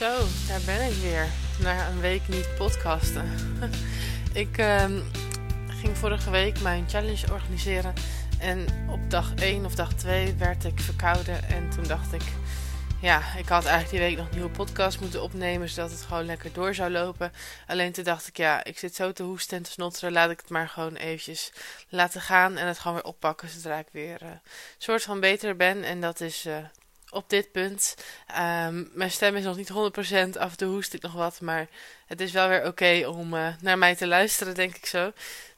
Zo, daar ben ik weer. Na een week niet podcasten. ik ehm, ging vorige week mijn challenge organiseren. En op dag 1 of dag 2 werd ik verkouden. En toen dacht ik, ja, ik had eigenlijk die week nog een nieuwe podcast moeten opnemen. Zodat het gewoon lekker door zou lopen. Alleen toen dacht ik, ja, ik zit zo te hoesten en te snotteren. Laat ik het maar gewoon eventjes laten gaan. En het gewoon weer oppakken zodra ik weer uh, soort van beter ben. En dat is uh, op dit punt. Um, mijn stem is nog niet 100%, af en toe hoest ik nog wat, maar het is wel weer oké om uh, naar mij te luisteren, denk ik zo.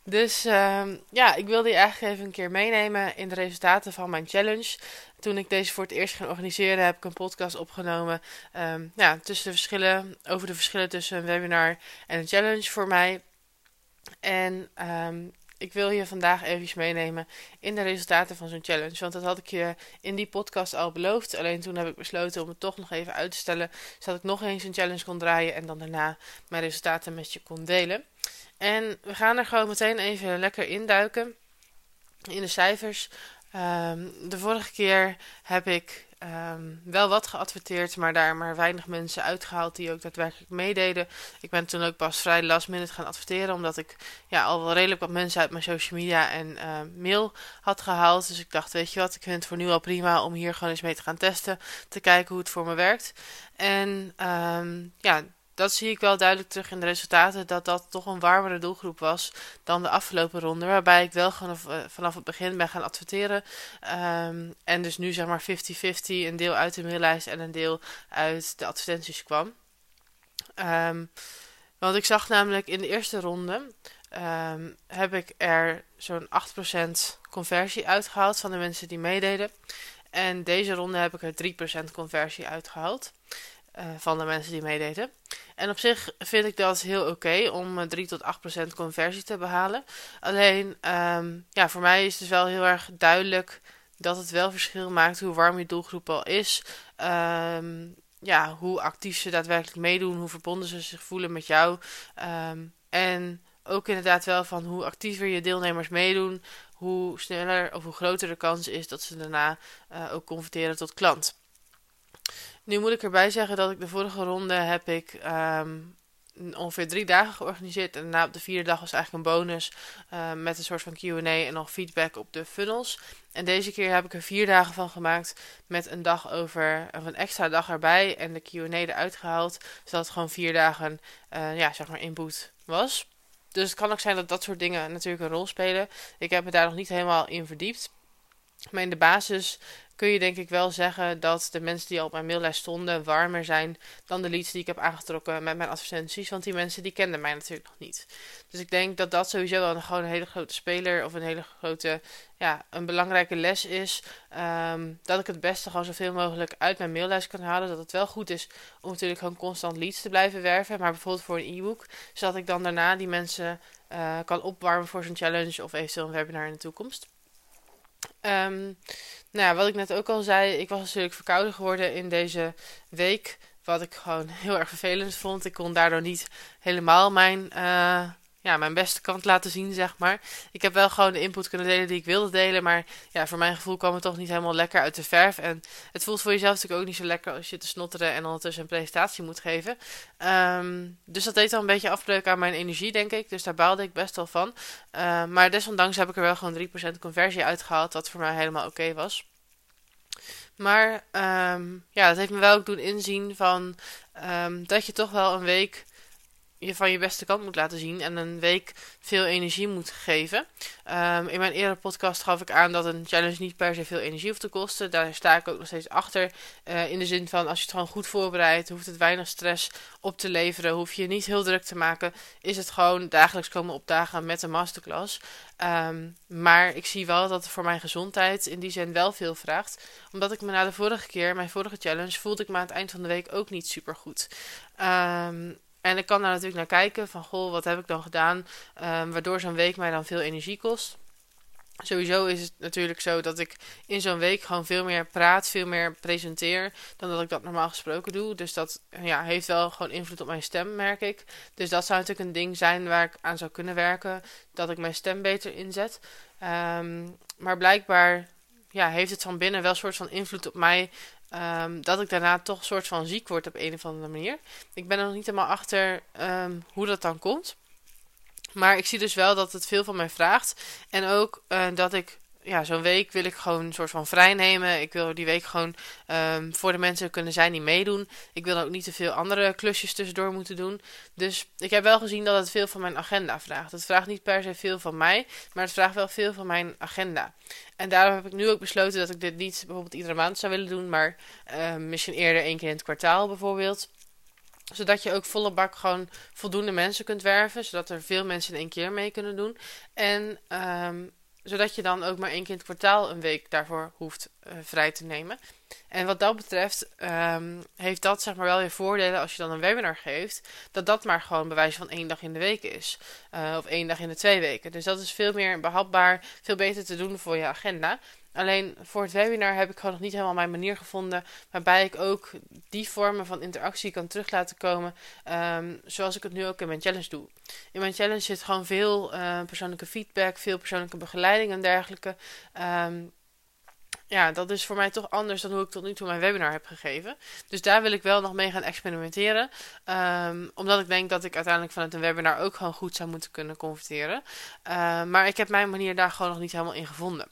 Dus um, ja, ik wilde je eigenlijk even een keer meenemen in de resultaten van mijn challenge. Toen ik deze voor het eerst ging organiseren, heb ik een podcast opgenomen. Um, ja, tussen de verschillen, over de verschillen tussen een webinar en een challenge voor mij. En um, ik wil je vandaag even meenemen in de resultaten van zo'n challenge. Want dat had ik je in die podcast al beloofd. Alleen toen heb ik besloten om het toch nog even uit te stellen. Zodat ik nog eens een challenge kon draaien en dan daarna mijn resultaten met je kon delen. En we gaan er gewoon meteen even lekker induiken in de cijfers. Um, de vorige keer heb ik um, wel wat geadverteerd, maar daar maar weinig mensen uitgehaald die ook daadwerkelijk meededen. Ik ben toen ook pas vrij last minute gaan adverteren, omdat ik ja, al wel redelijk wat mensen uit mijn social media en uh, mail had gehaald. Dus ik dacht, weet je wat, ik vind het voor nu al prima om hier gewoon eens mee te gaan testen, te kijken hoe het voor me werkt. En um, ja, dat zie ik wel duidelijk terug in de resultaten, dat dat toch een warmere doelgroep was dan de afgelopen ronde. Waarbij ik wel uh, vanaf het begin ben gaan adverteren. Um, en dus nu zeg maar 50-50, een deel uit de maillijst en een deel uit de advertenties kwam. Um, want ik zag namelijk in de eerste ronde, um, heb ik er zo'n 8% conversie uitgehaald van de mensen die meededen. En deze ronde heb ik er 3% conversie uitgehaald. Uh, van de mensen die meededen. En op zich vind ik dat heel oké om 3 tot 8 procent conversie te behalen. Alleen, um, ja, voor mij is het dus wel heel erg duidelijk dat het wel verschil maakt hoe warm je doelgroep al is. Um, ja, hoe actief ze daadwerkelijk meedoen, hoe verbonden ze zich voelen met jou. Um, en ook inderdaad wel van hoe actiever je deelnemers meedoen, hoe sneller of hoe groter de kans is dat ze daarna uh, ook converteren tot klant. Nu moet ik erbij zeggen dat ik de vorige ronde heb ik um, ongeveer drie dagen georganiseerd. En daarna op de vierde dag was eigenlijk een bonus uh, met een soort van Q&A en nog feedback op de funnels. En deze keer heb ik er vier dagen van gemaakt met een dag over, of een extra dag erbij en de Q&A eruit gehaald. Zodat het gewoon vier dagen, uh, ja, zeg maar input was. Dus het kan ook zijn dat dat soort dingen natuurlijk een rol spelen. Ik heb me daar nog niet helemaal in verdiept. Maar in de basis kun je denk ik wel zeggen dat de mensen die al op mijn maillijst stonden warmer zijn dan de leads die ik heb aangetrokken met mijn advertenties. Want die mensen die kenden mij natuurlijk nog niet. Dus ik denk dat dat sowieso wel een, gewoon een hele grote speler of een hele grote, ja, een belangrijke les is. Um, dat ik het beste gewoon zoveel mogelijk uit mijn maillijst kan halen. Dat het wel goed is om natuurlijk gewoon constant leads te blijven werven. Maar bijvoorbeeld voor een e-book. Zodat ik dan daarna die mensen uh, kan opwarmen voor zo'n challenge of eventueel een webinar in de toekomst. Um, nou ja, wat ik net ook al zei, ik was natuurlijk verkouden geworden in deze week. Wat ik gewoon heel erg vervelend vond. Ik kon daardoor niet helemaal mijn, uh, ja, mijn beste kant laten zien, zeg maar. Ik heb wel gewoon de input kunnen delen die ik wilde delen. Maar ja, voor mijn gevoel kwam het toch niet helemaal lekker uit de verf. En het voelt voor jezelf natuurlijk ook niet zo lekker als je te snotteren en ondertussen een presentatie moet geven. Um, dus dat deed al een beetje afbreuk aan mijn energie, denk ik. Dus daar baalde ik best wel van. Uh, maar desondanks heb ik er wel gewoon 3% conversie uitgehaald. Wat voor mij helemaal oké was. Maar um, ja, dat heeft me wel ook doen inzien van dat je toch wel een week je van je beste kant moet laten zien en een week veel energie moet geven. Um, in mijn eerdere podcast gaf ik aan dat een challenge niet per se veel energie hoeft te kosten. Daar sta ik ook nog steeds achter. Uh, in de zin van als je het gewoon goed voorbereidt, hoeft het weinig stress op te leveren, hoef je niet heel druk te maken. Is het gewoon dagelijks komen opdagen met een masterclass. Um, maar ik zie wel dat het voor mijn gezondheid in die zin wel veel vraagt. Omdat ik me na de vorige keer, mijn vorige challenge, voelde ik me aan het eind van de week ook niet super goed. Um, en ik kan daar natuurlijk naar kijken van, goh, wat heb ik dan gedaan, um, waardoor zo'n week mij dan veel energie kost. Sowieso is het natuurlijk zo dat ik in zo'n week gewoon veel meer praat, veel meer presenteer dan dat ik dat normaal gesproken doe. Dus dat ja, heeft wel gewoon invloed op mijn stem, merk ik. Dus dat zou natuurlijk een ding zijn waar ik aan zou kunnen werken, dat ik mijn stem beter inzet. Um, maar blijkbaar ja, heeft het van binnen wel een soort van invloed op mij ehm, dat ik daarna toch een soort van ziek word op een of andere manier. Ik ben er nog niet helemaal achter ehm, hoe dat dan komt. Maar ik zie dus wel dat het veel van mij vraagt. En ook uh, dat ik ja, zo'n week wil ik gewoon een soort van vrij nemen. Ik wil die week gewoon um, voor de mensen kunnen zijn die meedoen. Ik wil ook niet te veel andere klusjes tussendoor moeten doen. Dus ik heb wel gezien dat het veel van mijn agenda vraagt. Het vraagt niet per se veel van mij, maar het vraagt wel veel van mijn agenda. En daarom heb ik nu ook besloten dat ik dit niet bijvoorbeeld iedere maand zou willen doen, maar uh, misschien eerder één keer in het kwartaal bijvoorbeeld zodat je ook volle bak gewoon voldoende mensen kunt werven. Zodat er veel mensen in één keer mee kunnen doen. En um, zodat je dan ook maar één keer in het kwartaal een week daarvoor hoeft uh, vrij te nemen. En wat dat betreft um, heeft dat zeg maar wel weer voordelen als je dan een webinar geeft. Dat dat maar gewoon bewijs van één dag in de week is. Uh, of één dag in de twee weken. Dus dat is veel meer behapbaar, veel beter te doen voor je agenda. Alleen voor het webinar heb ik gewoon nog niet helemaal mijn manier gevonden. Waarbij ik ook die vormen van interactie kan terug laten komen. Um, zoals ik het nu ook in mijn challenge doe. In mijn challenge zit gewoon veel uh, persoonlijke feedback, veel persoonlijke begeleiding en dergelijke. Um, ja, dat is voor mij toch anders dan hoe ik tot nu toe mijn webinar heb gegeven. Dus daar wil ik wel nog mee gaan experimenteren. Um, omdat ik denk dat ik uiteindelijk vanuit een webinar ook gewoon goed zou moeten kunnen converteren. Maar ik heb mijn manier daar gewoon nog niet helemaal in gevonden.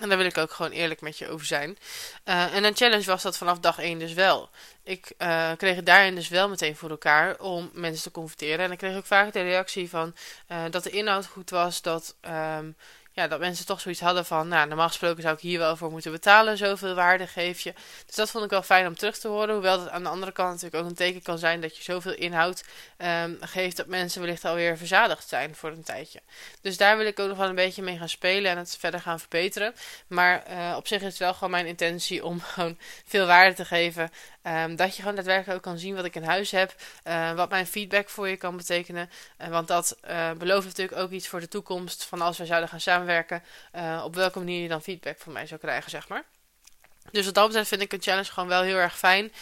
En daar wil ik ook gewoon eerlijk met je over zijn. Uh, en een challenge was dat vanaf dag 1 dus wel. Ik uh, kreeg daarin dus wel meteen voor elkaar om mensen te converteren. En ik kreeg ook vaak de reactie van uh, dat de inhoud goed was. Dat um, ja, dat mensen toch zoiets hadden van, nou, normaal gesproken zou ik hier wel voor moeten betalen, zoveel waarde geef je. Dus dat vond ik wel fijn om terug te horen. Hoewel dat aan de andere kant natuurlijk ook een teken kan zijn dat je zoveel inhoud um, geeft dat mensen wellicht alweer verzadigd zijn voor een tijdje. Dus daar wil ik ook nog wel een beetje mee gaan spelen en het verder gaan verbeteren. Maar uh, op zich is het wel gewoon mijn intentie om gewoon veel waarde te geven Um, dat je gewoon daadwerkelijk ook kan zien wat ik in huis heb. Uh, wat mijn feedback voor je kan betekenen. Uh, want dat belooft natuurlijk ook iets voor de toekomst. Van als we zouden gaan samenwerken. Op welke manier je dan feedback van mij zou krijgen, zeg maar. Dus wat dat betreft vind ik een challenge gewoon wel heel erg fijn.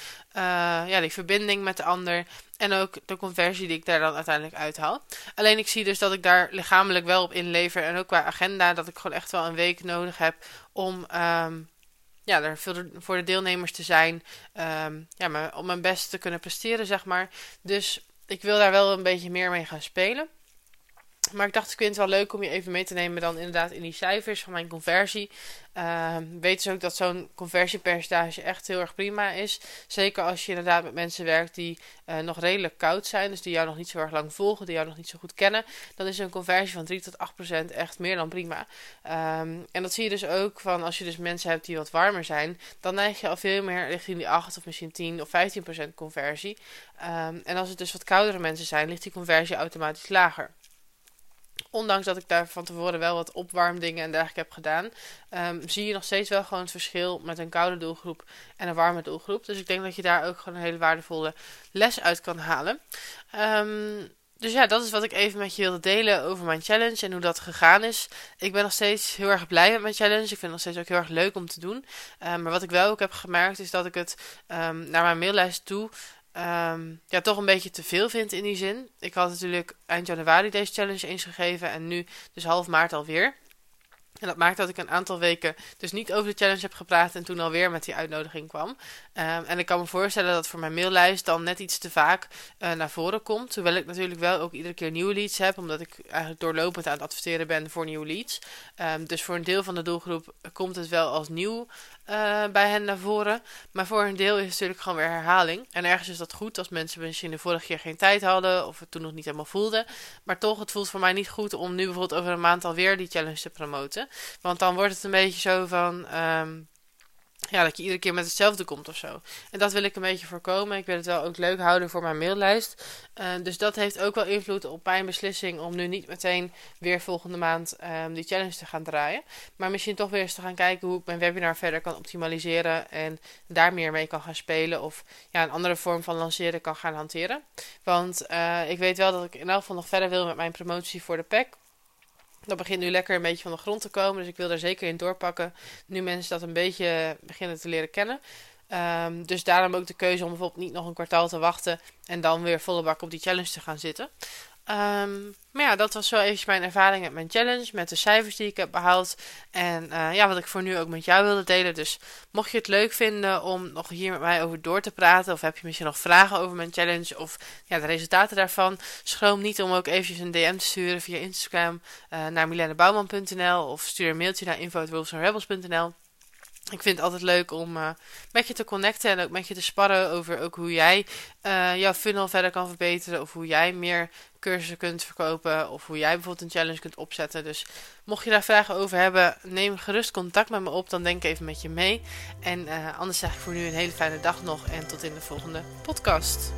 ja, die verbinding met de ander. En ook de conversie die ik daar dan uiteindelijk uithaal. Alleen ik zie dus dat ik daar lichamelijk wel op inlever. En ook qua agenda. Dat ik gewoon echt wel een week nodig heb om... Um, ja, er voor de deelnemers te zijn. Um, ja, maar om mijn best te kunnen presteren, zeg maar. Dus ik wil daar wel een beetje meer mee gaan spelen. Maar ik dacht, ik vind het wel leuk om je even mee te nemen dan inderdaad in die cijfers van mijn conversie. Uh, weet dus ook dat zo'n conversiepercentage echt heel erg prima is. Zeker als je inderdaad met mensen werkt die uh, nog redelijk koud zijn. Dus die jou nog niet zo erg lang volgen, die jou nog niet zo goed kennen. Dan is een conversie van 3 tot 8 procent echt meer dan prima. Um, en dat zie je dus ook van als je dus mensen hebt die wat warmer zijn. Dan neig je al veel meer richting die 8 of misschien 10 of 15 procent conversie. Um, en als het dus wat koudere mensen zijn, ligt die conversie automatisch lager. Ondanks dat ik daar van tevoren wel wat opwarmdingen en dergelijke heb gedaan, um, zie je nog steeds wel gewoon het verschil met een koude doelgroep en een warme doelgroep. Dus ik denk dat je daar ook gewoon een hele waardevolle les uit kan halen. Um, dus ja, dat is wat ik even met je wilde delen over mijn challenge en hoe dat gegaan is. Ik ben nog steeds heel erg blij met mijn challenge. Ik vind het nog steeds ook heel erg leuk om te doen. Um, maar wat ik wel ook heb gemerkt is dat ik het naar mijn maillijst toe um, ja, toch een beetje te veel vind in die zin. Ik had natuurlijk eind januari deze challenge eens gegeven en nu dus half maart alweer. En dat maakt dat ik een aantal weken dus niet over de challenge heb gepraat en toen alweer met die uitnodiging kwam. Um, en ik kan me voorstellen dat voor mijn maillijst dan net iets te vaak uh, naar voren komt. Hoewel ik natuurlijk wel ook iedere keer nieuwe leads heb, omdat ik eigenlijk doorlopend aan het adverteren ben voor nieuwe leads. Um, dus voor een deel van de doelgroep komt het wel als nieuw uh, bij hen naar voren. Maar voor een deel is het natuurlijk gewoon weer herhaling. En ergens is dat goed als mensen misschien de vorige keer geen tijd hadden of het toen nog niet helemaal voelden. Maar toch, het voelt voor mij niet goed om nu bijvoorbeeld over een maand alweer die challenge te promoten. Want dan wordt het een beetje zo van. Um, ja, dat je iedere keer met hetzelfde komt of zo. En dat wil ik een beetje voorkomen. Ik wil het wel ook leuk houden voor mijn maillijst. Uh, dus dat heeft ook wel invloed op mijn beslissing om nu niet meteen weer volgende maand um, die challenge te gaan draaien. Maar misschien toch weer eens te gaan kijken hoe ik mijn webinar verder kan optimaliseren. En daar meer mee kan gaan spelen. Of ja, een andere vorm van lanceren kan gaan hanteren. Want uh, ik weet wel dat ik in elk geval nog verder wil met mijn promotie voor de pack. Dat begint nu lekker een beetje van de grond te komen. Dus ik wil daar zeker in doorpakken. Nu mensen dat een beetje beginnen te leren kennen. Um, dus daarom ook de keuze om bijvoorbeeld niet nog een kwartaal te wachten. En dan weer volle bak op die challenge te gaan zitten. Ehm, maar ja, dat was zo even mijn ervaring met mijn challenge, met de cijfers die ik heb behaald. En uh, ja, wat ik voor nu ook met jou wilde delen. Dus mocht je het leuk vinden om nog hier met mij over door te praten, of heb je misschien nog vragen over mijn challenge of ja, de resultaten daarvan, schroom niet om ook eventjes een DM te sturen via Instagram uh, naar milenebouwman.nl of stuur een mailtje naar info.wolvesandrebels.nl. Ik vind het altijd leuk om uh, met je te connecten en ook met je te sparren over ook hoe jij uh, jouw funnel verder kan verbeteren. Of hoe jij meer cursussen kunt verkopen. Of hoe jij bijvoorbeeld een challenge kunt opzetten. Dus mocht je daar vragen over hebben, neem gerust contact met me op. Dan denk ik even met je mee. En uh, anders zeg ik voor nu een hele fijne dag nog. En tot in de volgende podcast.